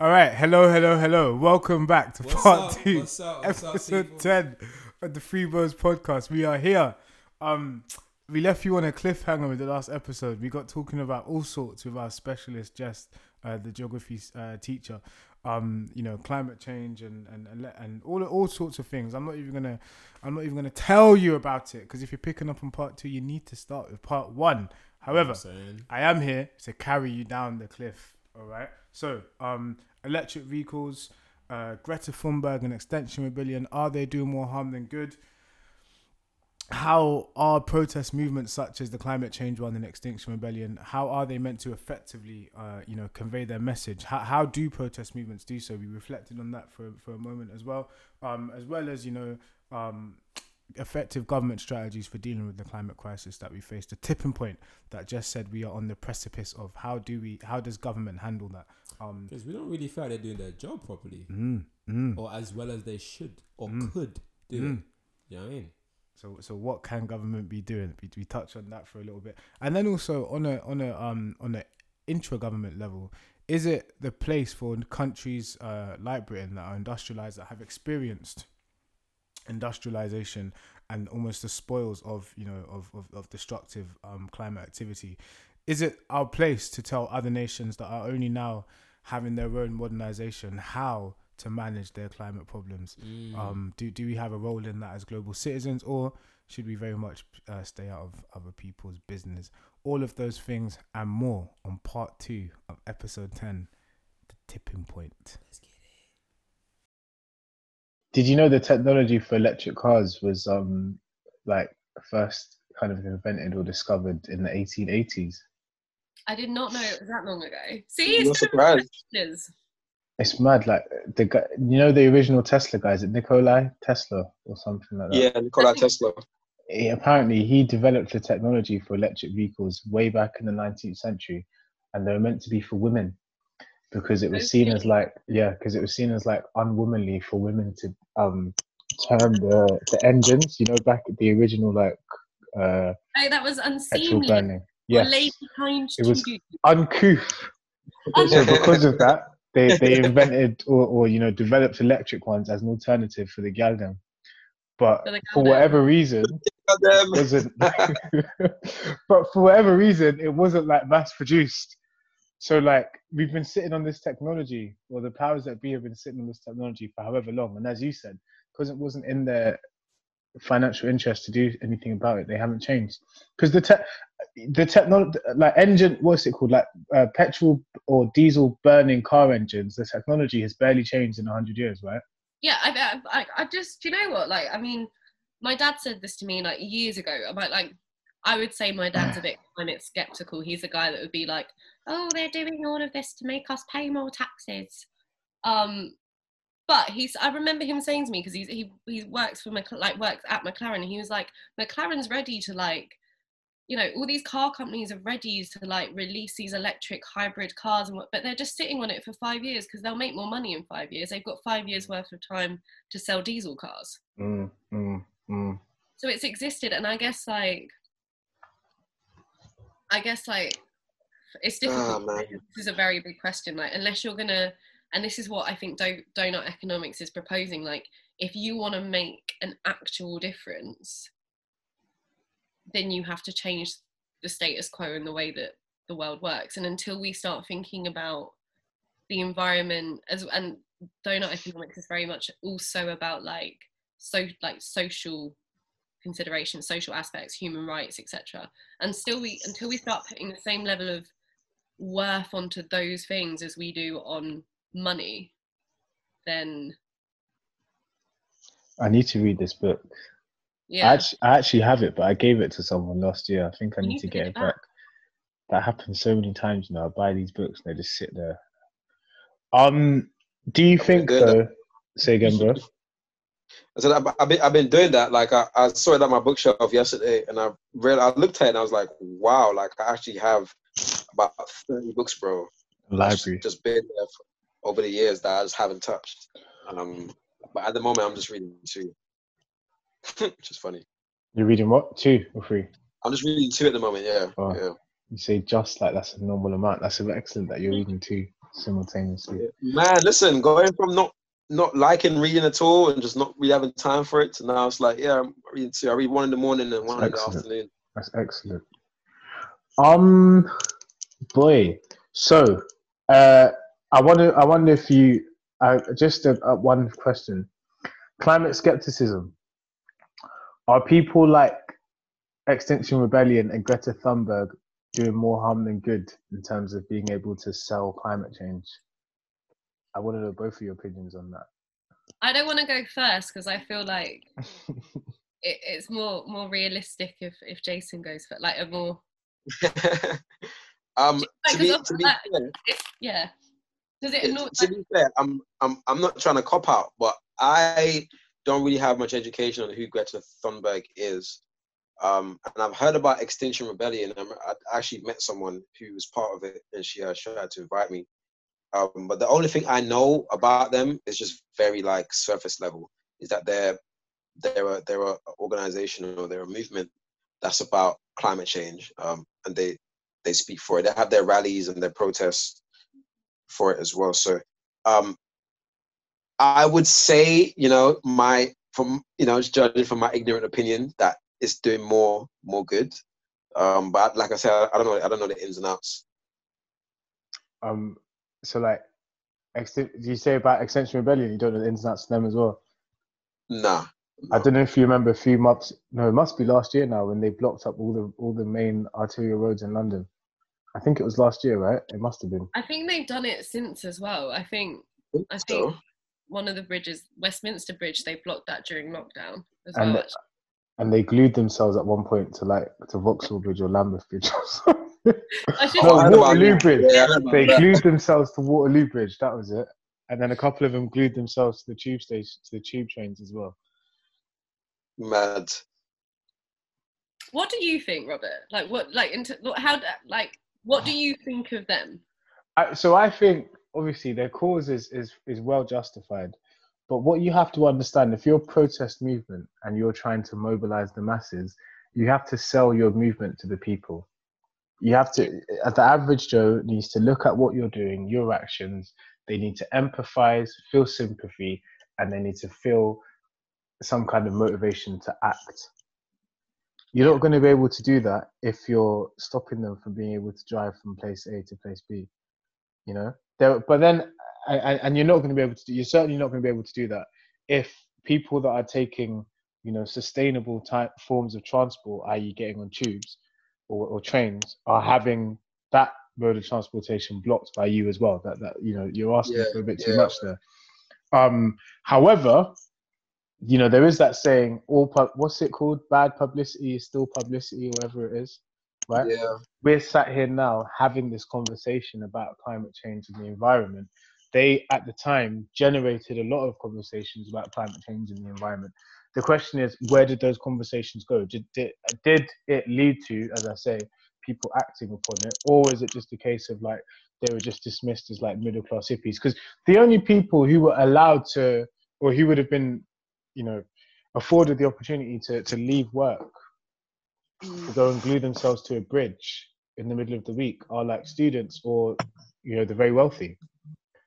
All right, hello, hello, hello. Welcome back to What's part up? two, What's up? What's episode people? ten of the Free Bros podcast. We are here. Um, we left you on a cliffhanger with the last episode. We got talking about all sorts with our specialist, Jess uh, the geography uh, teacher. Um, you know, climate change and and and, all all sorts of things. I'm not even gonna, I'm not even gonna tell you about it because if you're picking up on part two, you need to start with part one. However. I am here to carry you down the cliff. All right. So, um, electric vehicles, uh, Greta Thunberg and Extinction Rebellion, are they doing more harm than good? How are protest movements such as the climate change one and Extinction Rebellion? How are they meant to effectively, uh, you know, convey their message? How, how do protest movements do so? We reflected on that for for a moment as well, um, as well as you know, um, effective government strategies for dealing with the climate crisis that we face. The tipping point that Jess said we are on the precipice of how do we, how does government handle that? Um, Because we don't really feel like they're doing their job properly, mm, mm. or as well as they should or Mm. could do Mm. it. You know what I mean? So, so what can government be doing? We, we touch on that for a little bit, and then also on a on a um on a intra government level, is it the place for countries uh, like Britain that are industrialized that have experienced industrialization and almost the spoils of you know of of, of destructive um climate activity? Is it our place to tell other nations that are only now having their own modernization how to manage their climate problems? Mm. Um, do do we have a role in that as global citizens, or should we very much uh, stay out of other people's business? All of those things and more on part two of episode ten, the tipping point. Let's get it. Did you know the technology for electric cars was um like first kind of invented or discovered in the 1880s? I did not know it was that long ago. See, it's surprised. questions. It's mad. Like the guy, you know, the original Tesla guy is it Nikolai Tesla or something like that? Yeah, Nikola Tesla. He, apparently, he developed the technology for electric vehicles way back in the 19th century, and they were meant to be for women because it was seen as like yeah, because it was seen as like unwomanly for women to um turn the the engines. You know, back at the original like uh Oh, that was petrol unseemly. Burning. Or Yes, lady kind It was- to do. uncouth. so because of that, they, they invented or, or you know developed electric ones as an alternative for the Galdem. But For the for whatever reason, it wasn't. but for whatever reason, it wasn't like mass produced. So like we've been sitting on this technology, or the powers that be have been sitting on this technology for however long. And as you said, because it wasn't in their financial interest to do anything about it, they haven't changed. Because the tech, the technology, like engine, what's it called, like uh, petrol or diesel burning car engines, the technology has barely changed in hundred years, right? Yeah, I, I, I just, do you know what? Like, I mean, my dad said this to me like years ago about like, I would say my dad's a bit climate skeptical. He's a guy that would be like, "Oh, they're doing all of this to make us pay more taxes." Um, but he's. I remember him saying to me because he's he he works for Mc, like works at McLaren. And he was like, McLaren's ready to like, you know, all these car companies are ready to like release these electric hybrid cars and what, but they're just sitting on it for five years because they'll make more money in five years. They've got five years worth of time to sell diesel cars. Mm, mm, mm. So it's existed, and I guess like, I guess like, it's difficult. man. this is a very big question. Like, unless you're gonna, and this is what I think Do- donut economics is proposing. Like, if you want to make an actual difference, then you have to change the status quo and the way that the world works. And until we start thinking about the environment as and donut economics is very much also about like so like social considerations, social aspects, human rights, etc. And still we until we start putting the same level of worth onto those things as we do on money, then I need to read this book. I, yeah. actually, I actually have it, but I gave it to someone last year. I think I You need need to to get get it it back. back. That happens so many times now. I buy these books and they just sit there. Um, do you I've think doing that. though? Say again, bro. I said I've, I've been I've been doing that. Like I, I saw it on my bookshelf yesterday, and I read I looked at it and I was like, wow, like I actually have about thirty books, bro. that's Library. just been there for, over the years that I just haven't touched. Um, but at the moment, I'm just reading two, which is funny. You're reading what? Two or three? I'm just reading two at the moment. Yeah, Oh. yeah. You say just like that's a normal amount. That's excellent that you're reading two. simultaneously. Man, listen, going from not not liking reading at all and just not really having time for it to now it's like, yeah, I'm reading two. I read one in the morning and one in the afternoon. That's excellent. Um, boy. So, uh, I wonder. I wonder if you. Uh, just a, uh, one question. Climate skepticism. Are people like Extinction Rebellion and Greta Thunberg doing more harm than good in terms of being able to sell climate change? I want to know both of your opinions on that. I don't want to go first because I feel like it, it's more more realistic if if Jason goes for like a more um, Like, to be, 'cause to be of- fair, yeah. Does it annoy? to be fair, I'm I'm I'm not trying to cop out, but I don't really have much education on who Greta Thunberg is. Um, and I've heard about Extinction Rebellion. I'm, I actually met someone who was part of it, and she uh, tried to invite me. Um, but the only thing I know about them is just very like surface level. Is that they're they're a, they're an organization or they're a movement that's about climate change, um, and they they speak for it. They have their rallies and their protests for it as well. So um, I would say, you know, my from you know, just judging from my ignorant opinion, that it's doing more more good. Um, but like I said, I don't know. I don't know the ins and outs. Um, so like, do you say about Extinction Rebellion? You don't know the ins and outs of them as well. Nah. I don't know if you remember a few months. No, it must be last year now when they blocked up all the all the main arterial roads in London. I think it was last year, right? It must have been. I think they've done it since as well. I think I So, think one of the bridges, Westminster Bridge, they blocked that during lockdown as And well. the- And they glued themselves at one point to like to Vauxhall Bridge or Lambeth Bridge. or something. I should- no, I heard about Waterloo. Bridge. Yeah, I heard about They that. glued themselves to Waterloo Bridge. That was it. And then a couple of them glued themselves to the tube station, to the tube trains as well. mad. What do you think, Robert? Like what? Like into how? Like what do you think of them? I, so I think obviously their cause is, is is well justified, but what you have to understand if you're a protest movement and you're trying to mobilize the masses, you have to sell your movement to the people. You have to. uh, The average Joe needs to look at what you're doing, your actions. They need to empathize, feel sympathy, and they need to feel some kind of motivation to act. You're not going to be able to do that if you're stopping them from being able to drive from place A to place B you know? There but then and you're not going to be able to do, you're certainly not going to be able to do that if people that are taking you know sustainable type forms of transport i.e getting on tubes or, or trains are having that mode of transportation blocked by you as well that that you know you're asking Yeah, for a bit too yeah. much there. Um however you know there is that saying all pub- what's it called bad publicity is still publicity whatever it is right Yeah. we're sat here now having this conversation about climate change and the environment. They, at the time, generated a lot of conversations about climate change and the environment. The question is, where did those conversations go? Did, did, did it lead to, as I say, people acting upon it, or is it just a case of like they were just dismissed as like middle class hippies? Because the only people who were allowed to, or who would have been, you know, afforded the opportunity to, to leave work to go and mm. glue themselves to a bridge in the middle of the week are like students or you know the very wealthy.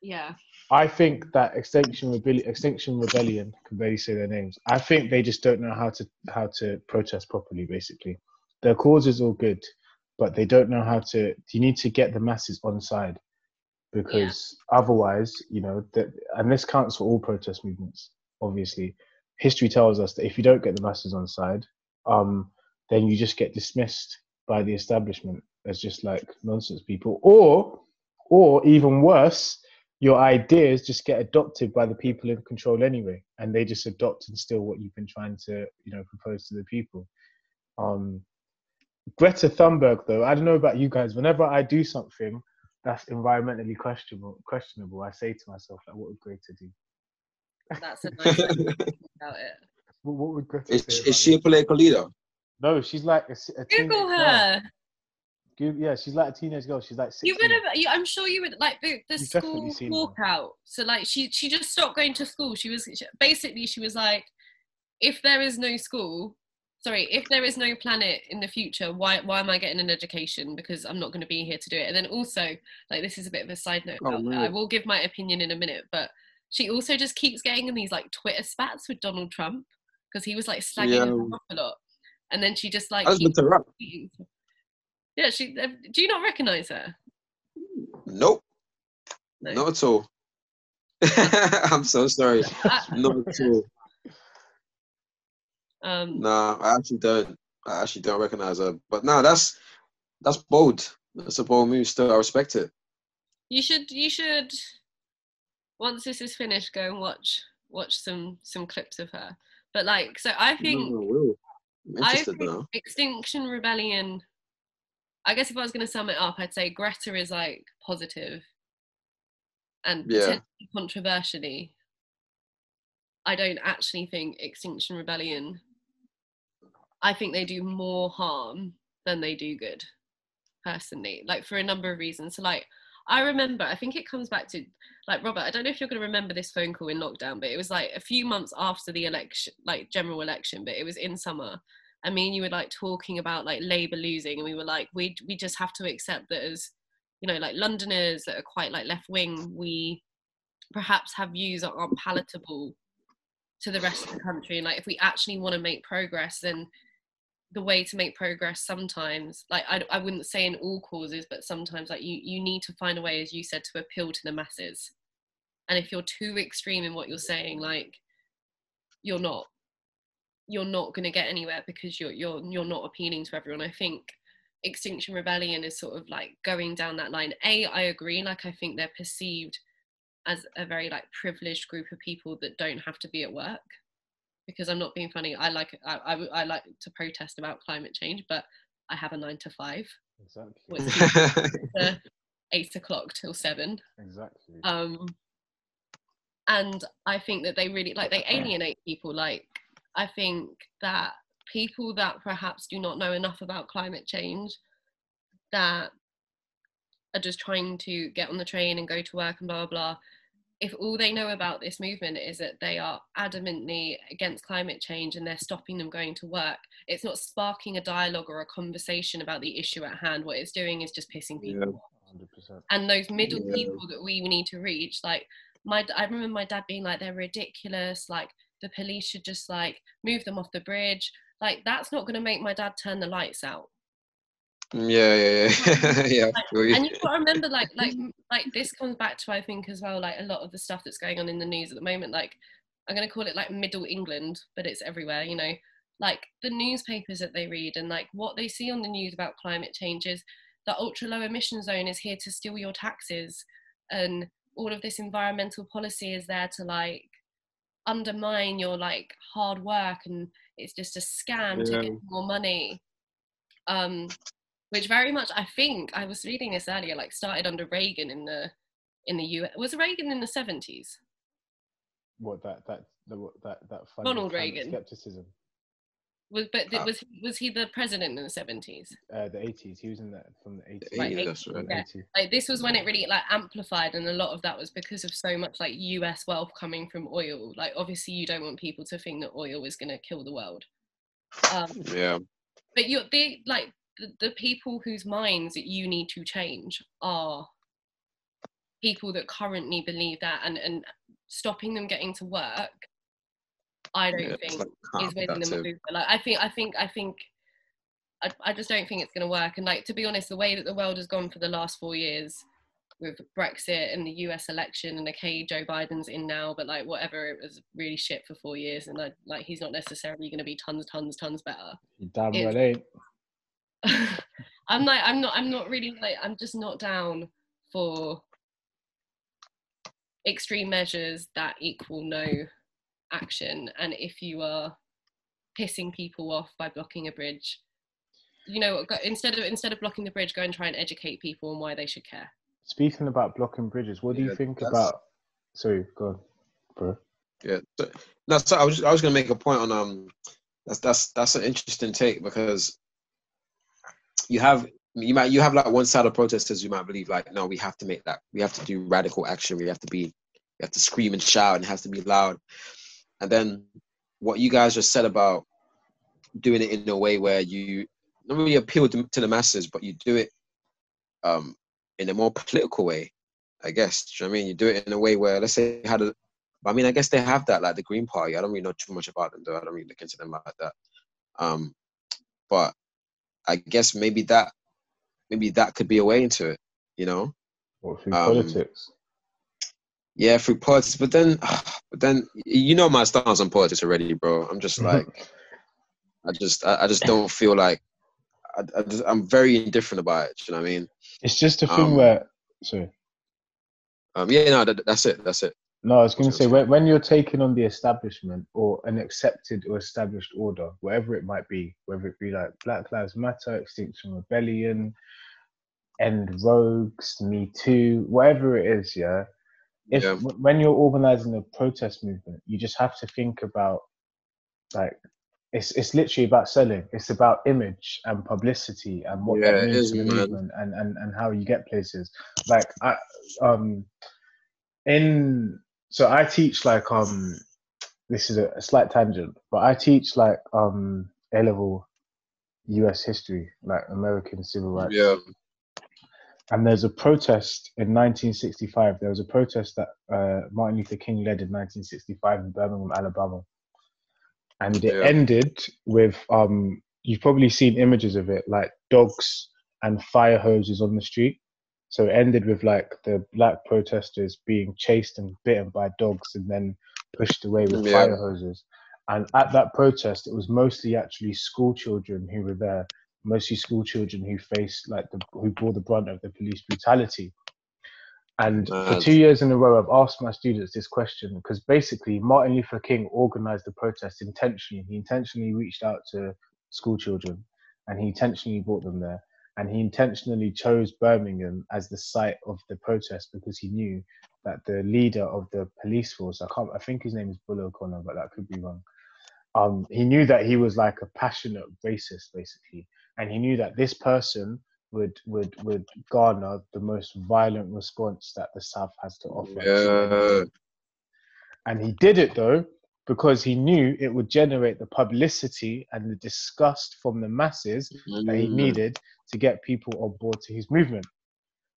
Yeah. I think that Extinction Rebellion, Extinction Rebellion can barely say their names. I think they just don't know how to how to protest properly. Basically, their cause is all good, but they don't know how to. You need to get the masses on side, because otherwise, you know, that and this counts for all protest movements. Obviously, history tells us that if you don't get the masses on side, um, then you just get dismissed by the establishment as just like nonsense people, or or even worse, your ideas just get adopted by the people in control anyway, and they just adopt and steal what you've been trying to, you know, propose to the people. Um, Greta Thunberg, though, I don't know about you guys. Whenever I do something that's environmentally questionable, questionable, I say to myself, like, what would Greta do? That's a nice way to think about it. What, what would Greta Is, say? is she a it? political leader? No, she's like a, s- a Google teenage girl. her. Google, yeah, she's like a teenage girl. She's like 16. You would have. You, I'm sure you would like the, the school seen her. walkout. So like she she just stopped going to school. She was she, basically she was like, if there is no school, sorry, if there is no planet in the future, why why am I getting an education? Because I'm not going to be here to do it. And then also, like this is a bit of a side note. Oh, about I will give my opinion in a minute, but she also just keeps getting in these like Twitter spats with Donald Trump because he was like slagging Yeah. him off a lot, and then she just like keeps looked her up. tweeting. yeah. She uh, do you not recognize her? Nope, No. not at all. I'm so sorry. Not at all. um, Nah, I actually don't. I actually don't recognize her. But no, that's that's bold. That's a bold move. Still, I respect it. you should you should once this is finished go and watch watch some some clips of her but like so i think No, I. I'm I interested think now. extinction rebellion i guess if i was going to sum it up i'd say greta is like positive and Yeah. controversially i don't actually think extinction rebellion i think they do more harm than they do good personally like for a number of reasons so like i remember i think it comes back to like robert i don't know if you're going to remember this phone call in lockdown but it was like a few months after the election like general election but it was in summer. I mean, you were like talking about like labour losing and we were like we we just have to accept that as you know like londoners that are quite like left wing we perhaps have views that aren't palatable to the rest of the country. And like if we actually want to make progress then the way to make progress sometimes like I, I wouldn't say in all causes but sometimes like you you need to find a way as you said to appeal to the masses. And if you're too extreme in what you're saying like you're not you're not going to get anywhere because you're you're you're not appealing to everyone. I think extinction rebellion is sort of like going down that line. A i agree like i think they're perceived as a very like privileged group of people that don't have to be at work because i'm not being funny i like i, I, I like to protest about climate change but i have a nine to five Exactly. eight o'clock till seven Exactly. um and i think that they really like they alienate people like i think that people that perhaps do not know enough about climate change that are just trying to get on the train and go to work and blah blah blah if all they know about this movement is that they are adamantly against climate change and they're stopping them going to work it's not sparking a dialogue or a conversation about the issue at hand. What it's doing is just pissing people off. and those middle Yeah. people that we need to reach like my i remember my dad being like they're ridiculous like the police should just like move them off the bridge. Like that's not going to make my dad turn the lights out yeah, yeah, yeah. yeah. Feel you. and you've got to remember like like like this comes back to i think as well like a lot of the stuff that's going on in the news at the moment like i'm going to call it like middle england but it's everywhere you know like the newspapers that they read and like what they see on the news about climate change is the ultra low emission zone is here to steal your taxes and all of this environmental policy is there to like undermine your like hard work and it's just a scam to get more money um which very much i think i was reading this earlier like started under reagan in the in the us was reagan in the 70s What that that the, that that funny Ronald Reagan. skepticism. was but th- Ah. was was he the president in the 70s Uh, the eighties. He was in that from the eighties. Right, Yeah, right. yeah. like this was when it really like amplified and a lot of that was because of so much like us wealth coming from oil like obviously you don't want people to think that oil is going to kill the world um Yeah. but you're the like the, the people whose minds that you need to change are people that currently believe that and and stopping them getting to work i don't yeah think like is winning them counterproductive. over. Like I think I think I think I, I just don't think it's going to work. And like to be honest, the way that the world has gone for the last four years with Brexit and the U.S. election, and okay, Joe Biden's in now, but like whatever, it was really shit for four years, and I, like he's not necessarily going to be tons, tons, tons better. You damn It's- well ain't. Eh? I'm like I'm not I'm not really like I'm just not down for extreme measures that equal no action and if you are pissing people off by blocking a bridge you know instead of instead of blocking the bridge go and try and educate people on why they should care Speaking about blocking bridges, what do you think that's- about? Sorry, go on, bro. Yeah. So, no, so I was I was gonna make a point on um that's that's that's an interesting take because you have you might you have like one side of protesters who might believe like no we have to make that we have to do radical action we have to be we have to scream and shout and it has to be loud and then what you guys just said about doing it in a way where you not really appeal to, to the masses, but you do it um, in a more political way, I guess. You know what I mean? You do it in a way where, let's say, how the, I mean, I guess they have that, like the Green Party. I don't really know too much about them, though. I don't really look into them like that. Um, but I guess maybe that, maybe that could be a way into it, you know? Or through Um, politics. Yeah, through politics. But then, but then, you know my stance on politics already, bro. I'm just like, I just, I, I just don't feel like, I, I just, I'm very indifferent about it. Do you know what I mean? It's just a thing um, where. Sorry. Um, yeah, no, that, that's it. That's it. No, I was going to say when, when you're taking on the establishment or an accepted or established order, whatever it might be, whether it be like Black Lives Matter, Extinction Rebellion, End Rogues, Me Too, whatever it is, yeah. If Yeah. when you're organizing a protest movement, you just have to think about like it's it's literally about selling. It's about image and publicity and what Yeah, that means to the movement and, and and how you get places. Like I um in so I teach like um this is a, a slight tangent, but I teach like um A level US history, like American civil rights. Yeah. And there's a protest in 1965. There was a protest that uh, Martin Luther King led in 1965 in Birmingham, Alabama. And it Yeah. ended with um, you've probably seen images of it, like dogs and fire hoses on the street. So it ended with like the black protesters being chased and bitten by dogs and then pushed away with Yeah. fire hoses. And at that protest, it was mostly actually school children who were there, mostly school children who faced like the who bore the brunt of the police brutality. And for two years in a row, I've asked my students this question because basically Martin Luther King organized the protest intentionally. He intentionally reached out to school children and he intentionally brought them there. And he intentionally chose Birmingham as the site of the protest because he knew that the leader of the police force, I can't, I think his name is Bull O'Connor, but that could be wrong. Um, he knew that he was like a passionate racist, basically, and he knew that this person would would would garner the most violent response that the South has to offer. Yeah. And he did it though because he knew it would generate the publicity and the disgust from the masses that he Mm. needed to get people on board to his movement.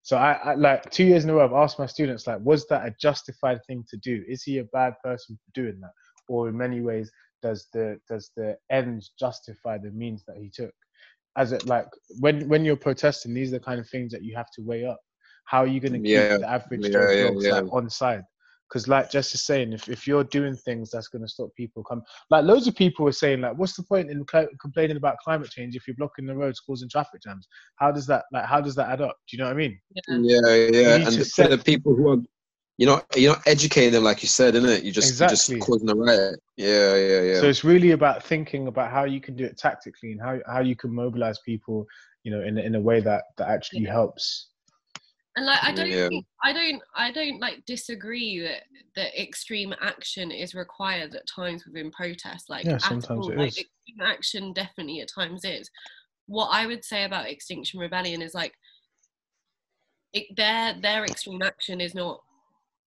So I, I like two years in a row, I've asked my students like, was that a justified thing to do? Is he a bad person for doing that, or in many ways, does the does the ends justify the means that he took? As it like when when you're protesting, these are the kind of things that you have to weigh up. How are you going to keep Yeah, the average yeah, yeah. like on side? Because like Jess is saying, if, if you're doing things that's going to stop people come, like loads of people were saying, like, what's the point in cl- complaining about climate change if you're blocking the roads, causing traffic jams? How does that like? How does that add up? Do you know what I mean? Yeah. Yeah, yeah. And to for the people who are, you're not, you're not educating them like you said, innit? You just, you're Exactly. just causing a riot. Yeah, yeah, yeah. So it's really about thinking about how you can do it tactically and how, how you can mobilize people, you know, in in a way that that actually helps. And like I don't Yeah. think I don't I don't like disagree that that extreme action is required at times within protests. Like Yeah, sometimes all. it like is. extreme action definitely at times is. What I would say about Extinction Rebellion is like it, their their extreme action is not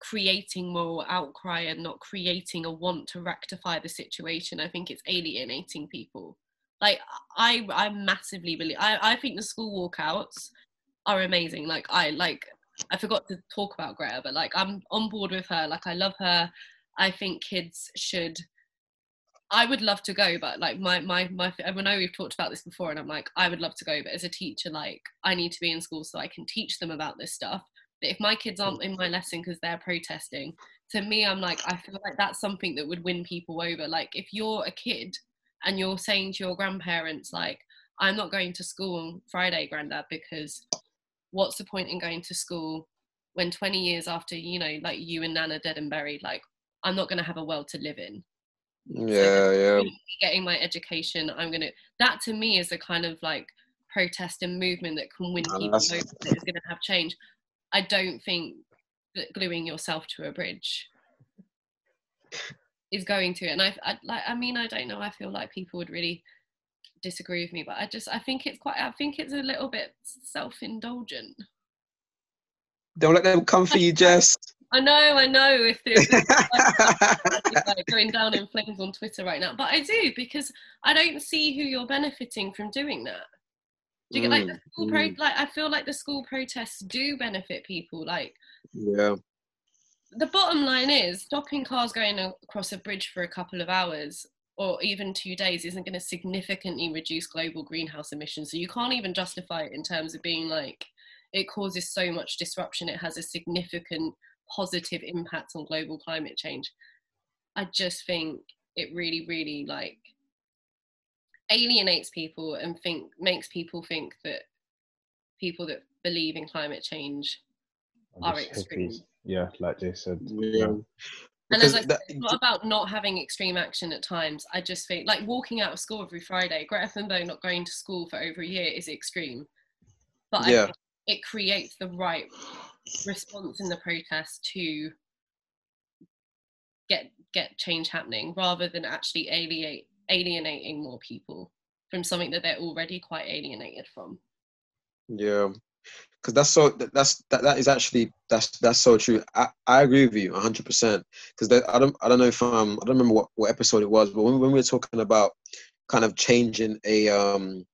creating moral outcry and not creating a want to rectify the situation. I think it's alienating people. Like I I massively believe I, I think the school walkouts are amazing. Like I like I forgot to talk about Greta, but like I'm on board with her. Like I love her. I think kids should. I would love to go, but like my my my. I know we've talked about this before, and I'm like I would love to go, but as a teacher, like I need to be in school so I can teach them about this stuff. But if my kids aren't in my lesson because they're protesting, to me, I'm like I feel like that's something that would win people over. Like if you're a kid and you're saying to your grandparents like I'm not going to school on Friday, granddad, because what's the point in going to school when 20 years after you know like you and nana dead and buried like i'm not going to have a world to live in yeah, yeah. getting my education i'm going to that to me is a kind of like protest and movement that can win people over that is going to have change i don't think that gluing yourself to a bridge is going to and I, I like i mean i don't know i feel like people would really disagree with me but i just i think it's quite i think it's a little bit self-indulgent Don't let them come for you, Jess. I know, I know. If there's like going down in flames on Twitter right now, but I do because I don't see who you're benefiting from doing that. Do you get like the Mm, school pro? mm. Like I feel like the school protests do benefit people. Like yeah. the bottom line is stopping cars going across a bridge for a couple of hours or even two days isn't going to significantly reduce global greenhouse emissions. So you can't even justify it in terms of being like it causes so much disruption. It has a significant positive impact on global climate change. I just think it really, really like alienates people and think makes people think that people that believe in climate change are extreme. Yeah, like they said. Yeah. And as I said, that- it's not about not having extreme action at times. I just think, like walking out of school every Friday, Greta Thunberg not going to school for over a year is extreme. But I Yeah. think it creates the right response in the protest to get get change happening, rather than actually alienate alienating more people from something that they're already quite alienated from. Yeah, because that's so that's that, that is actually that's that's so true. I, I agree with you hundred percent. Because I don't I don't know if um I don't remember what, what episode it was, but when, when we were talking about kind of changing a um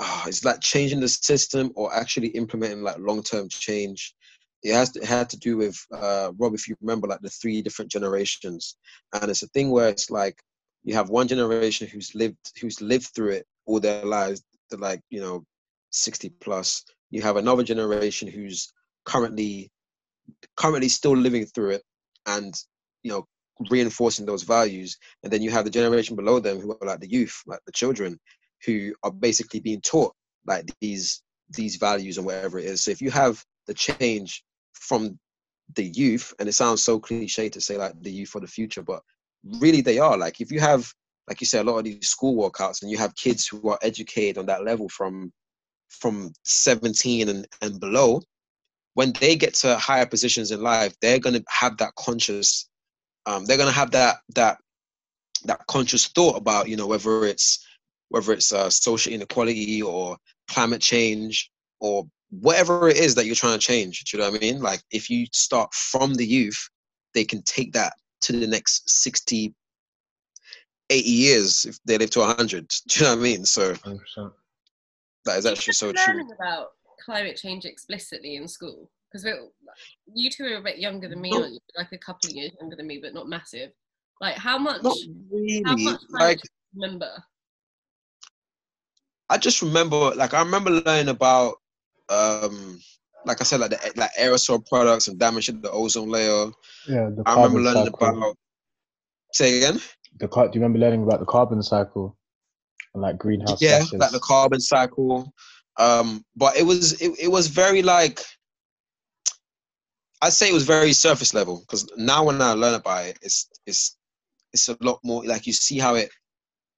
ah, it's like changing the system or actually implementing like long term change. It has it had to do with uh Rob, if you remember, like the three different generations, and it's a thing where it's like you have one generation who's lived who's lived through it all their lives, like you know 60 plus. You have another generation who's currently currently still living through it and you know reinforcing those values. And then you have the generation below them who are like the youth like the children who are basically being taught like these these values and whatever it is. So if you have the change from the youth and it sounds so cliche to say like the youth for the future but really they are. Like if you have like you say a lot of these school walkouts and you have kids who are educated on that level from from 17 and, and below, when they get to higher positions in life, they're gonna have that conscious, um, they're gonna have that that that conscious thought about you know whether it's whether it's uh, social inequality or climate change or whatever it is that you're trying to change. Do you know what I mean? Like if you start from the youth, they can take that to the next 60, 80 years if they live to 100. Do you know what I mean? So 100%. That is actually so true. learning about climate change explicitly in school because you two are a bit younger than me, aren't you? like a couple of years younger than me, but not massive. Like how much? Not How really. much Like do you remember? I just remember, like I remember learning about, um, like I said, like the like aerosol products and damage to the ozone layer. Yeah, the I remember learning cycle. about. Say again. the car- do you remember learning about the carbon cycle and like greenhouse yeah, gases? like the carbon cycle. Um, but it was it, it was very like I'd say it was very surface level because now when I learn about it, it's it's it's a lot more like you see how it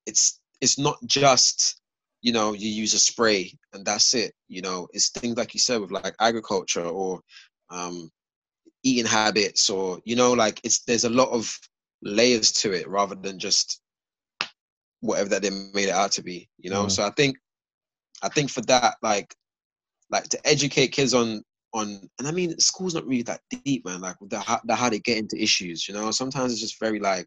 it's it's not just you know you use a spray and that's it you know it's things like you said with like agriculture or um eating habits or you know like it's there's a lot of layers to it rather than just whatever that they made it out to be you know? Mm. so i think i think for that like like to educate kids on on and i mean school's not really that deep man like the, how, the how they get into issues you know? Sometimes it's just very like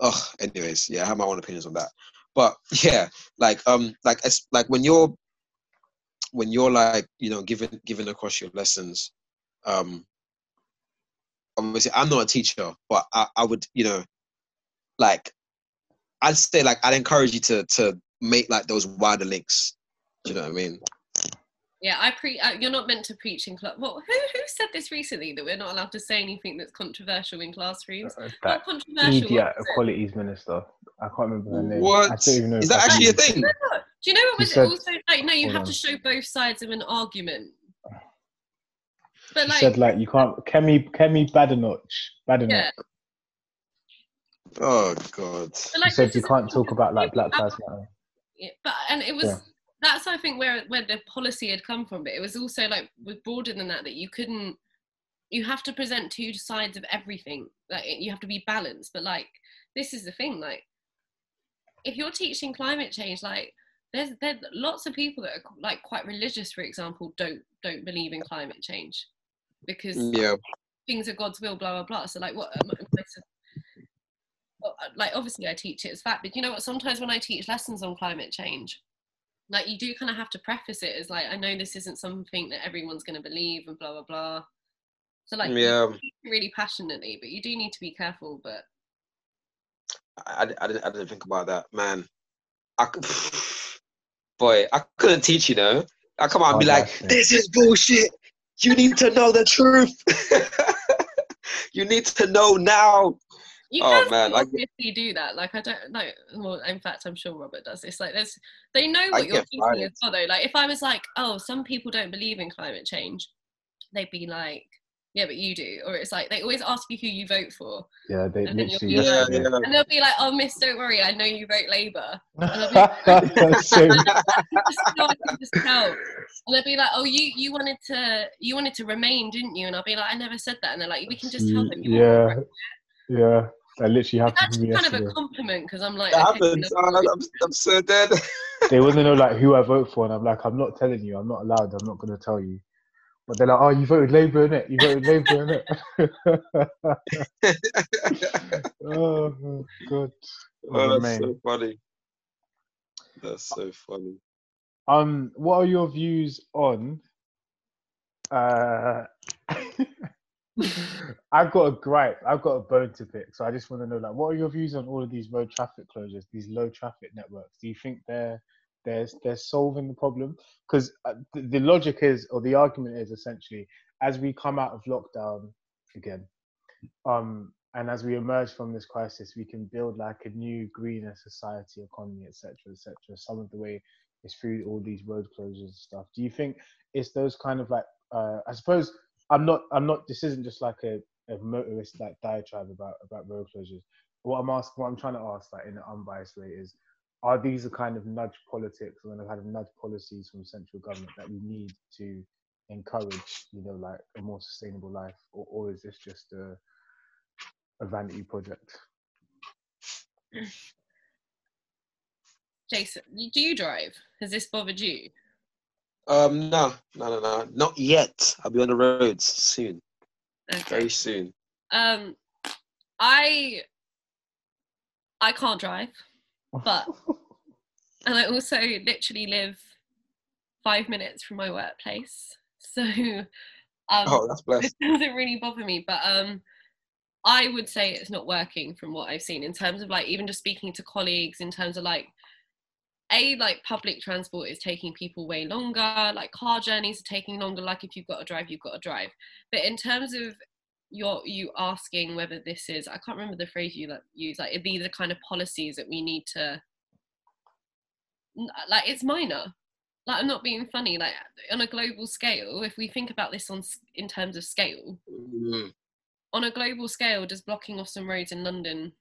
oh anyways yeah i have my own opinions on that. But yeah like um like it's like when you're when you're like you know giving giving across your lessons um obviously i'm not a teacher but i, I would you know like i'd say like i'd encourage you to to make like those wider links do you know what i mean Yeah, I pre. Uh, you're not meant to preach in class. Well, who who said this recently that we're not allowed to say anything that's controversial in classrooms? Uh, that controversial. media what was it? equalities minister. I can't remember her name. What? I don't even know is that I actually a can- thing Do you know what was said- also like? No, you have on. to show both sides of an argument. But She like, said like you can't Kemi Kemi Badenoch Badenoch. yeah, oh god but She like said you can't talk about like Black Lives Matter. Yeah, but and it was Yeah. that's I think where where the policy had come from. But it was also like was broader than that that you couldn't. You have to present two sides of everything. Like you have to be balanced. But like this is the thing. Like if you're teaching climate change, like there's there's lots of people that are like quite religious, for example, don't don't believe in climate change. because Yeah. things are God's will, blah blah blah. So like, what? am I- am I to- well, uh, like obviously I teach it as fact, but you know what? Sometimes when I teach lessons on climate change, like you do kind of have to preface it as like, I know this isn't something that everyone's going to believe, and blah blah blah. So like, Yeah. really passionately, but you do need to be careful. But I, I, I didn't I didn't think about that, man. I could, boy, I couldn't teach you know. I come out and be Oh, like, it. this is bullshit. You need to know the truth. you need to know now. You Oh, can man, still I obviously do that. Like I don't know. Well, in fact, I'm sure Robert does this. Like there's, they know what you're get teaching as well. Though, like if I was like, oh, some people don't believe in climate change, they'd be like, yeah, but you do. Or it's like they always ask you who you vote for, Yeah, they And then you'll literally. be Yeah, like- yeah. and they'll be like, oh, Miss, don't worry, I know you vote Labour. So- Just so just tell. And they'll be like, oh, you you wanted to you wanted to remain, didn't you? And I'll be like, I never said that. And they're like, we can just tell them. you yeah, yeah. That literally happened That's to me kind of a compliment because I'm like, That okay, happens. no, I'm, I'm so dead. They want to know like who I vote for, and I'm like, I'm not telling you. I'm not allowed. I'm not going to tell you. But they're like, oh, you voted Labour in it. You voted Labour in it. oh God. oh, that's Remain. so funny. That's so funny. Um, what are your views on? Uh, I've got a gripe. I've got a bone to pick. So I just want to know, like, what are your views on all of these road traffic closures, these low traffic networks? Do you think they're they're they're solving the problem? Because uh, the, the logic is, or the argument is, essentially, as we come out of lockdown again, um, and as we emerge from this crisis, we can build like a new greener society, economy, etc., etc. Some of the way is through all these road closures and stuff. Do you think it's those kind of like uh, I suppose I'm not I'm not this isn't just like a, a motorist like diatribe about about road closures. What I'm asking what I'm trying to ask like in an unbiased way is are these the kind of nudge politics or the kind of nudge policies from central government that we need to encourage, you know, like a more sustainable life, or, or is this just a a vanity project? Jason, do you drive? Has this bothered you? Um, no, no, no, no, not yet. I'll be on the roads soon, Okay. very soon. Um, I I can't drive, but and I also literally live five minutes from my workplace, so um, Oh, that's blessed. it doesn't really bother me. But um, I would say it's not working from what I've seen in terms of like even just speaking to colleagues in terms of like a like public transport is taking people way longer like car journeys are taking longer like if you've got to drive you've got to drive. But in terms of your you asking whether this is i can't remember the phrase you like use like are these the kind of policies that we need to like it's minor. Like i'm not being funny like on a global scale if we think about this on in terms of scale Mm, on a global scale does blocking off some roads in london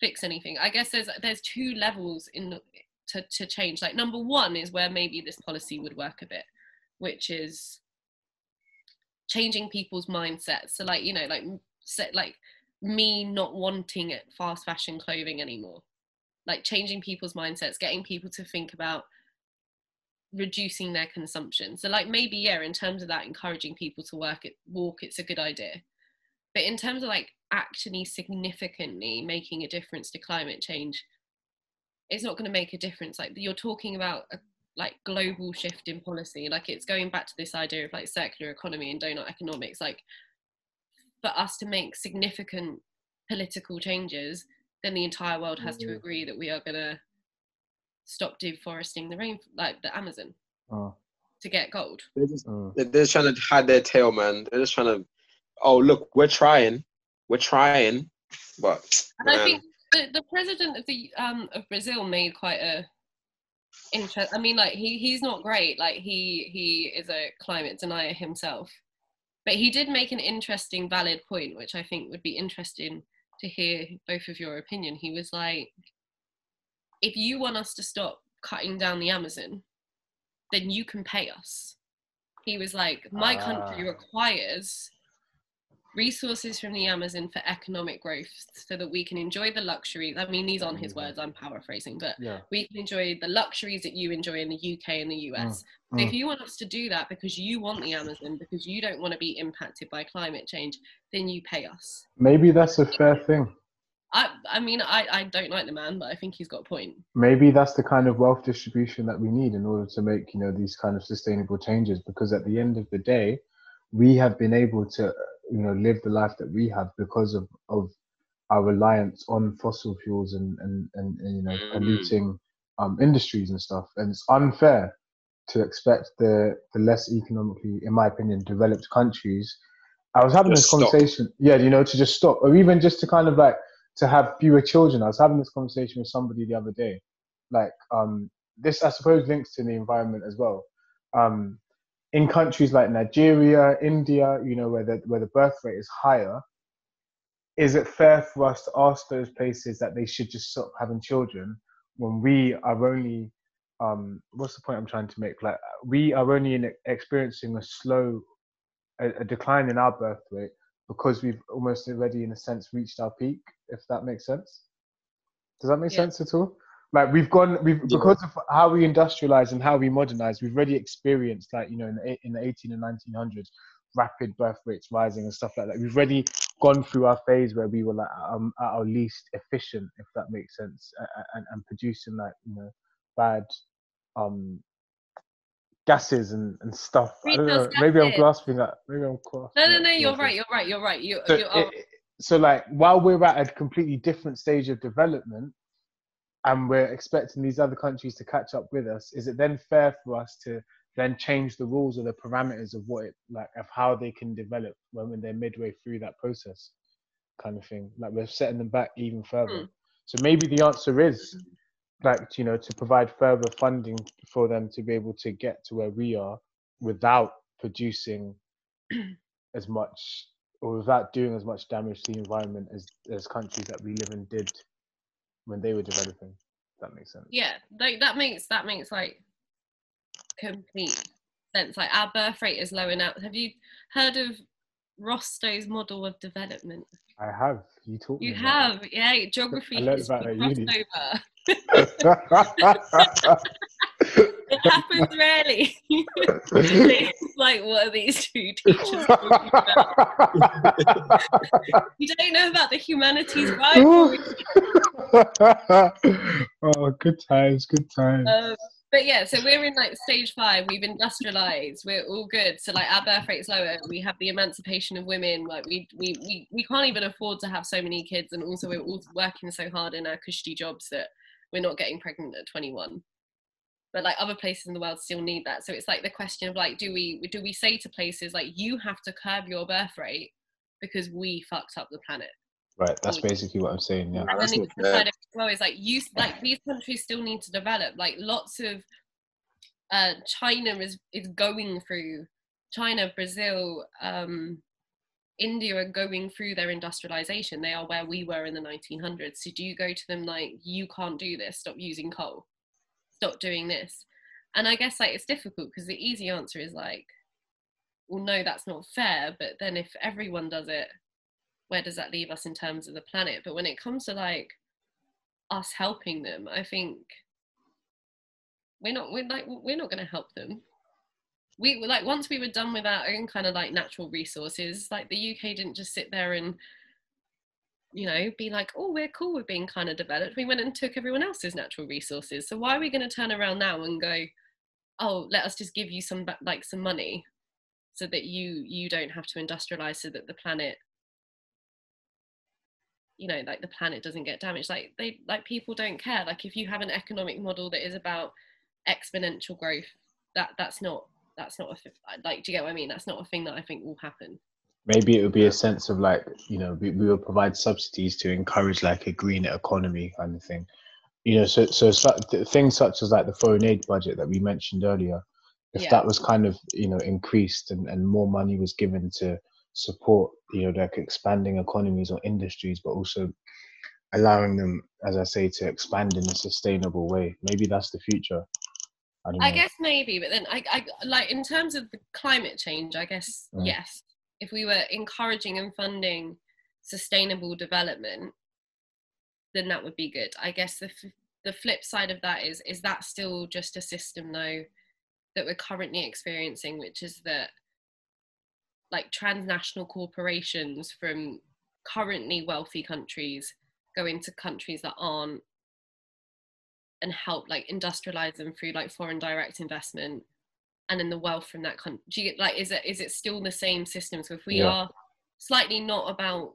fix anything? I guess there's there's two levels in to, to change. Like number one is where maybe this policy would work a bit which is changing people's mindsets. So like you know like set like me not wanting it fast fashion clothing anymore. Like changing people's mindsets getting people to think about reducing their consumption. So like maybe yeah in terms of that encouraging people to work it walk it's a good idea. But in terms of like actually significantly making a difference to climate change it's not going to make a difference like you're talking about a like global shift in policy like it's going back to this idea of like circular economy and donut economics like for us to make significant political changes then the entire world has to Mhm. agree that we are going to stop deforesting the rain like the amazon Oh, to get gold They're just, oh. they're they're just trying to hide their tail, man. They're just trying to. Oh, look, we're trying, we're trying, but And I think the, the president of the um of Brazil made quite a interest. I mean, like he he's not great. Like he he is a climate denier himself, but he did make an interesting, valid point, which I think would be interesting to hear both of your opinion. He was like, if you want us to stop cutting down the Amazon, then you can pay us. He was like, my country Ah. requires resources from the Amazon for economic growth so that we can enjoy the luxuries. I mean, these aren't his Mhm. words, I'm paraphrasing, but Yeah. we can enjoy the luxuries that you enjoy in the UK and the US. So mm. if you want us to do that because you want the Amazon, because you don't want to be impacted by climate change, then you pay us. Maybe that's a fair thing. I, I mean, I, I don't like the man, but I think he's got a point. maybe that's the kind of wealth distribution that we need in order to make you know these kind of sustainable changes because at the end of the day we have been able to you know live the life that we have because of of our reliance on fossil fuels and and, and, and you know Mm. polluting um industries and stuff. And it's unfair to expect the the less economically in my opinion developed countries. I was having Just this stop. conversation yeah you know to just stop or even just to kind of like to have fewer children. I was having this conversation with somebody the other day. Like um this i suppose links to the environment as well. Um in countries like nigeria india you know where the where the birth rate is higher is it fair for us to ask those places that they should just stop having children when we are only um what's the point i'm trying to make? Like we are only in experiencing a slow a, a decline in our birth rate because we've almost already in a sense reached our peak if that makes sense. Does that make Yeah. sense at all like we've gone we've Yeah. because of how we industrialize and how we modernize we've already experienced like you know in the, in the 18 and 1900s rapid birth rates rising and stuff like that. We've already gone through our phase where we were like um, at our least efficient if that makes sense a- a- and, and producing like you know bad um gases and, and stuff. I don't know. Maybe i'm grasping that maybe i'm grasping No, no, at no, you're straws right, you're right, you're right. You, so, you are, it- so like while we're at a completely different stage of development and we're expecting these other countries to catch up with us is it then fair for us to then change the rules or the parameters of what it like of how they can develop when, when they're midway through that process kind of thing like we're setting them back even further Hmm. so maybe the answer is like you know to provide further funding for them to be able to get to where we are without producing as much or without doing as much damage to the environment as as countries that we live in did when they were developing. That makes sense. Yeah, like that makes that makes like complete sense. Like our birth rate is low enough. Have you heard of Rostow's model of development? i have. You taught You me about have, yeah, geography I learned about that happens rarely. It's like, what are these two teachers talking about? You don't know about the humanities rivalry. oh good times good times Um, but yeah, so we're in like stage five. We've industrialized. We're all good. So like our birth rate's lower. We have the emancipation of women. Like we we we, we can't even afford to have so many kids, and also we're all working so hard in our cushy jobs that we're not getting pregnant at 21. But like other places in the world still need that. So it's like the question of like, do we do we say to places like you have to curb your birth rate because we fucked up the planet? right that's basically what i'm saying yeah. Nah, and then it's the side of well is like you like these countries still need to develop. Like lots of uh china is is going through china brazil um india are going through their industrialization. They are where we were in the 1900s so do you go to them like you can't do this. Stop using coal stop doing this. And i guess like it's difficult because the easy answer is like well no that's not fair but then if everyone does it where does that leave us in terms of the planet? But when it comes to like us helping them i think we're not we're like we're not going to help them. We like once we were done with our own kind of like natural resources like the uk didn't just sit there and you know be like oh we're cool with being kind of developed. We went and took everyone else's natural resources. So why are we going to turn around now and go oh let us just give you some like some money so that you you don't have to industrialize so that the planet you know like the planet doesn't get damaged. Like they like people don't care. Like if you have an economic model that is about exponential growth that that's not that's not a like do you get what i mean? That's not a thing that i think will happen maybe it would be a sense of like you know we, we will provide subsidies to encourage like a green economy kind of thing you know so so su- th- things such as like the foreign aid budget that we mentioned earlier if Yeah. that was kind of you know increased and, and more money was given to support you know like expanding economies or industries but also allowing them as i say to expand in a sustainable way maybe that's the future i i guess maybe but then I, I like in terms of the climate change i guess Mm. yes if we were encouraging and funding sustainable development, then that would be good. I guess the f- the flip side of that is is that still just a system though that we're currently experiencing, which is that like transnational corporations from currently wealthy countries go into countries that aren't and help like industrialize them through like foreign direct investment and then the wealth from that country do you get like is it is it still the same system? So if we Yeah. are slightly not about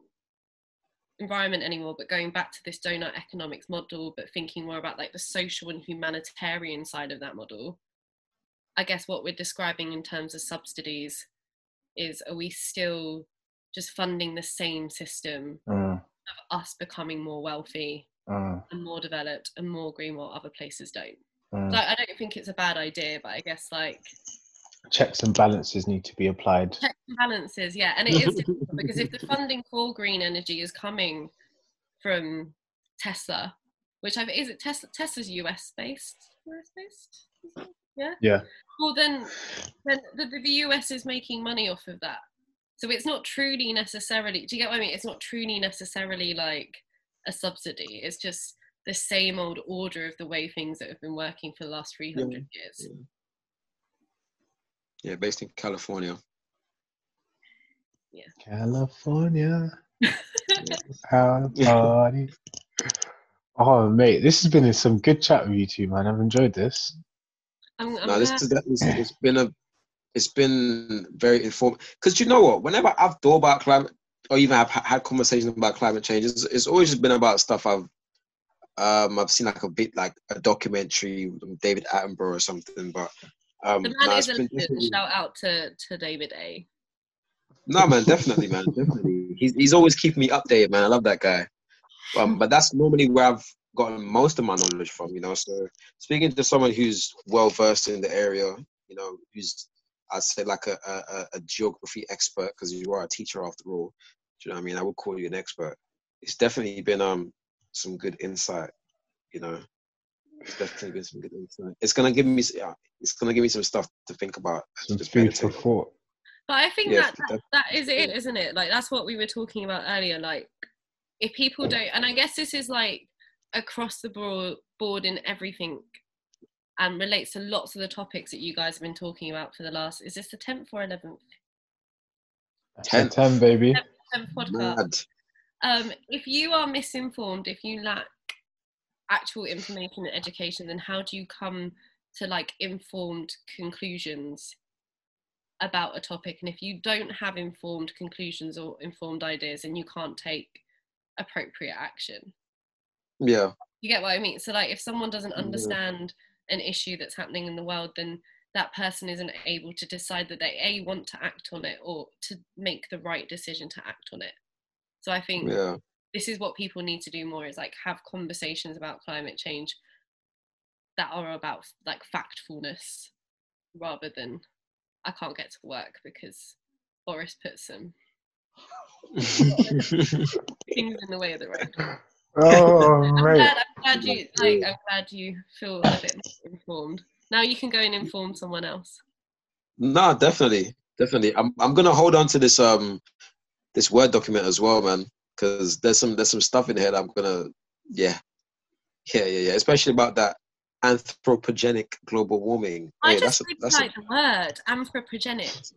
environment anymore but going back to this donut economics model but thinking more about like the social and humanitarian side of that model i guess what we're describing in terms of subsidies is are we still just funding the same system Mm, of us becoming more wealthy mm, and more developed and more green while other places don't mm. so I don't think it's a bad idea, but I guess like Checks and balances need to be applied. checks and balances, yeah. And it is difficult because if the funding for green energy is coming from Tesla, which I is it Tesla Tesla's US based, US based, yeah, Yeah. Well, then then the, the the US is making money off of that, so it's not truly necessarily. Do you get what I mean? It's not truly necessarily like a subsidy. It's just the same old order of the way things that have been working for the last 300 years. Yeah, based in California. Yeah. California. How to party. Oh, mate, this has been some good chat with you two, man. I've enjoyed this. I'm, I'm No, this glad- is it's, it's been a it's been very informative because you know what whenever I've thought about climate or even have had conversations about climate change it's, it's always just been about stuff I've um I've seen like a bit like a documentary with David Attenborough or something but um the no, man it's is a been. Shout out to, to David A. no man definitely man definitely he's, he's always keeping me updated man I love that guy um but that's normally where I've gotten most of my knowledge from you know so speaking to someone who's well versed in the area you know who's I'd say like a, a, a- a geography expert because you are a teacher after all. Do you know what I mean? I would call you an expert. It's definitely been um some good insight. You know, it's definitely been some good insight. It's gonna give me yeah, it's gonna give me some stuff to think about. Some just food for thought. But I think Yeah, that, that that is it, isn't it? Like that's what we were talking about earlier. Like if people don't, and I guess this is like across the broad board in everything, and relates to lots of the topics that you guys have been talking about for the last. Is this the tenth or eleventh? Ten, Ten. 10 baby. Tenth podcast. Mad. Um, if you are misinformed, if you lack actual information and education, then how do you come to like informed conclusions about a topic? And if you don't have informed conclusions or informed ideas, then you can't take appropriate action. Yeah, You get what I mean? So, like, if someone doesn't Yeah. understand an issue that's happening in the world, then that person isn't able to decide that they a want to act on it or to make the right decision to act on it. So I think yeah, this is what people need to do more is like have conversations about climate change that are about like factfulness rather than I can't get to work because Boris put some things in the way of the road. Oh, I'm mate. glad, I'm glad you like I'm glad you feel a bit more informed. Now you can go and inform someone else. no, definitely, definitely. I'm I'm gonna hold on to this um this word document as well, man, because there's some there's some stuff in here that I'm gonna yeah yeah yeah yeah, especially about that anthropogenic global warming. I Hey, just that's a, that's a, like the word anthropogenic.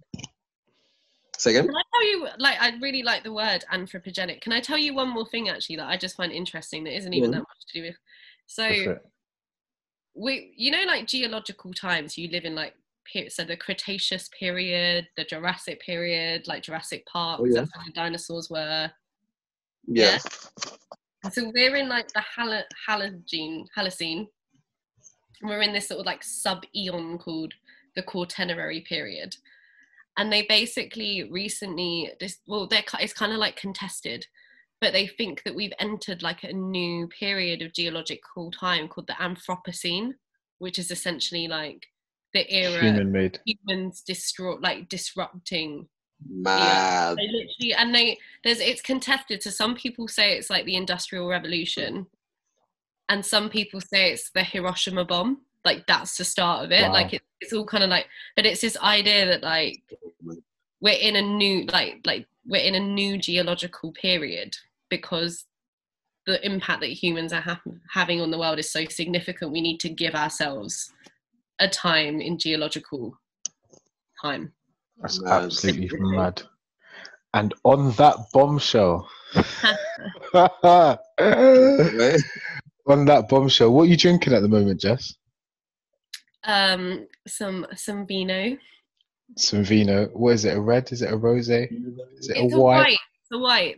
say again. Can I tell you, like, I really like the word anthropogenic. Can I tell you one more thing actually that I just find interesting that isn't even Go that much to do with? So we, you know, like geological times, you live in like so the Cretaceous period, the Jurassic period, like Jurassic Park. Oh, yeah. That's when the dinosaurs were. Yeah. So we're in like the Hal- Halogene, Holocene. And we're in this sort of like sub eon called the Quaternary period. And they basically recently, this well, they're, it's kind of like contested, but they think that we've entered like a new period of geological time called the Anthropocene, which is essentially like the era Human made. humans destroy, like disrupting Mad. they literally and they there's it's contested so some people say it's like the industrial revolution and some people say it's the hiroshima bomb like that's the start of it Wow. like it, it's all kind of like but it's this idea that like we're in a new like like we're in a new geological period because the impact that humans are ha- having on the world is so significant we need to give ourselves a time in geological time That's absolutely mad. And on that bombshell, on that bombshell, what are you drinking at the moment, Jess? um some some vino Some vino. What is it? A red? Is it a rose? Is it it's a white? It's a white.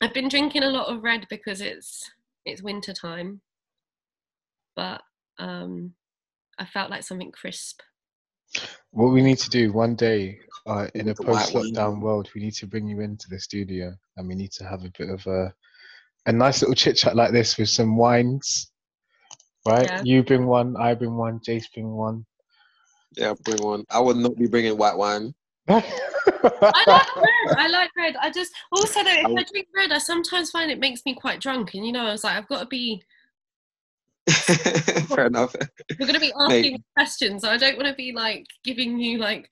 I've been drinking a lot of red because it's it's winter time, but um, I felt like something crisp. What we need to do one day uh, in a With the white post-lockdown world, we need to bring you into the studio, and we need to have a bit of a a nice little chit chat like this with some wines. Right? Yeah. You bring one, I bring one, Jace bring one. Yeah, bring one. I would not be bringing white wine. I like red. I like red. I just also though, if I I drink red, I sometimes find it makes me quite drunk, and you know, I was like, I've got to be. Fair enough. We're going to be Mate. asking questions, I don't want to be like giving you like,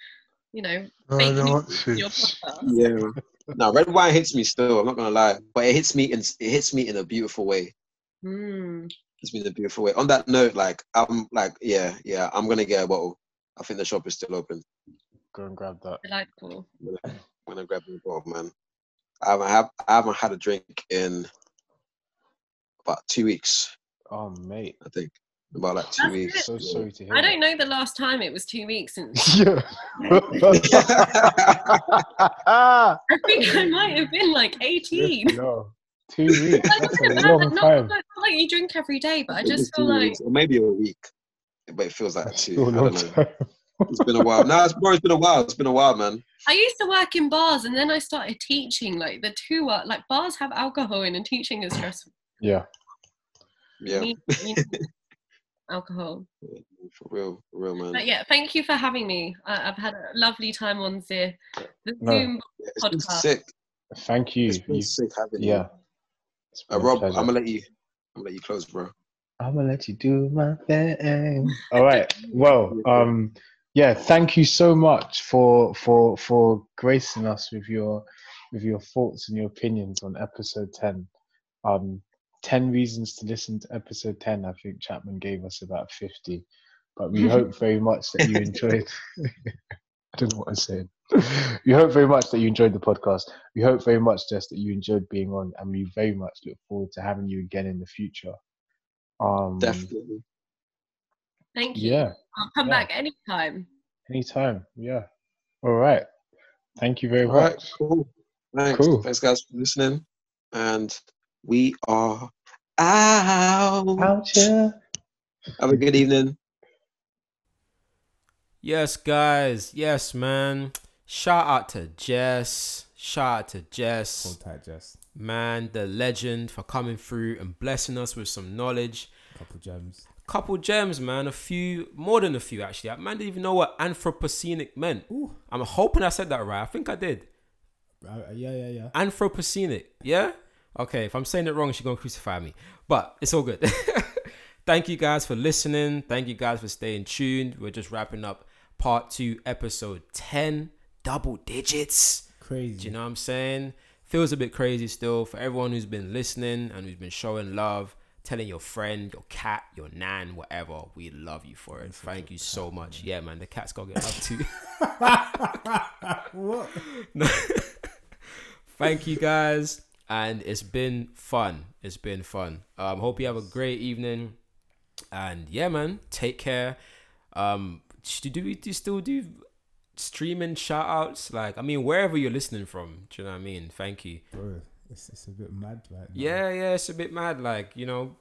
you know, Oh, fake no, news what's in your podcast. Yeah. No, red wine hits me still. I'm not gonna lie, but it hits me in it hits me in a beautiful way. Mm. Hits me in a beautiful way. On that note, like I'm like yeah yeah I'm gonna get a bottle. I think the shop is still open. Go and grab that. Delightful. I'm gonna grab a bottle, man. I haven't I haven't had a drink in about two weeks. Oh, mate. I think about like two That's weeks. So sorry to hear. I don't know the last time it was two weeks since. Yeah. I think I might have been like 18. no, two weeks. Like, That's not, a not, long not, time. not like you drink every day, but I just feel like weeks, or maybe a week, but it feels like two. still a I long don't know. It's been a while. No, it's, bro, it's been a while. It's been a while, man. I used to work in bars and then I started teaching. Like the two are like bars have alcohol in and teaching is stressful. Yeah. Yeah, You you need alcohol. for real, for real, man. But yeah, thank you for having me. I, I've had a lovely time on the, the No. Zoom. Yeah, it's been podcast. sick. Thank you. It's been You- sick having yeah. you. It's Uh, Rob, pleasure. I'm gonna let you. I'm gonna let you close, bro. I'm gonna let you do my thing. All right. Well, um, yeah. Thank you so much for for for gracing us with your with your thoughts and your opinions on episode ten. Um, ten reasons to listen to episode ten. I think Chapman gave us about fifty, but we hope very much that you enjoyed. I don't know what I'm saying. We hope very much that you enjoyed the podcast. We hope very much, Jess, that you enjoyed being on, and we very much look forward to having you again in the future. Um, Definitely. Thank you. Yeah, I'll come yeah. back anytime. anytime. Yeah. All right. Thank you very All right, much. cool. Thanks. Cool. Thanks, guys, for listening. And we are out. Out here. Have a good evening. Yes, guys. Yes, man. Shout out to Jess. Shout out to Jess. Hold tight, Jess. Man, the legend for coming through and blessing us with some knowledge. Couple gems. Couple gems, man. A few, more than a few, actually. I man didn't even know what Anthropocenic meant. Ooh. I'm hoping I said that right. I think I did. Uh, yeah, yeah, yeah. Anthropocenic. Yeah? Okay, if I'm saying it wrong, she's going to crucify me. But it's all good. Thank you guys for listening. Thank you guys for staying tuned. We're just wrapping up part two, episode 10, double digits. Crazy. Do you know what I'm saying? Feels a bit crazy still for everyone who's been listening and who's been showing love, telling your friend, your cat, your nan, whatever. We love you for it. Thank you so much. Yeah, man, the cat's got to get love too. what? Thank you guys, and it's been fun. It's been fun. Um, hope you have a great evening, and yeah, man, take care. Um, do we do still do streaming shout outs? Like, I mean, wherever you're listening from, do you know what I mean? Thank you. Bro, it's, it's a bit mad right now. Yeah, yeah, it's a bit mad. Like, you know,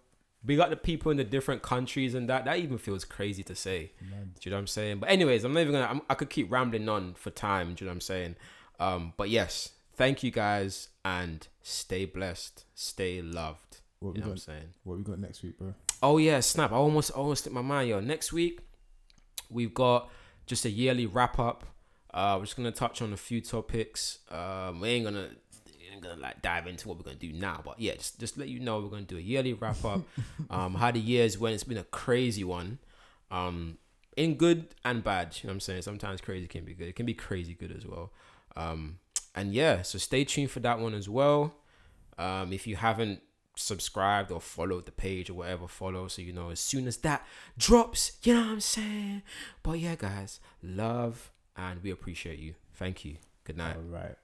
we got the people in the different countries and that. That even feels crazy to say. Mad. Do you know what I'm saying? But anyways, I'm not even gonna. I'm, I could keep rambling on for time. Do you know what I'm saying? Um, but yes, thank you guys and stay blessed, stay loved. What You we know what I'm saying? What we got next week, bro? Oh yeah, snap! I almost almost slipped my mind, yo. Next week, we've got just a yearly wrap up. Uh, we're just gonna touch on a few topics. Um, we ain't gonna ain't gonna like dive into what we're gonna do now, but yeah, just just let you know we're gonna do a yearly wrap up. um, how the years went. It's been a crazy one. Um, in good and bad. You know what I'm saying? Sometimes crazy can be good. It can be crazy good as well. Um, and yeah, so stay tuned for that one as well. Um, if you haven't subscribed or followed the page or whatever, follow so you know as soon as that drops. You know what I'm saying? But yeah, guys, love and we appreciate you. Thank you. Good night. All right.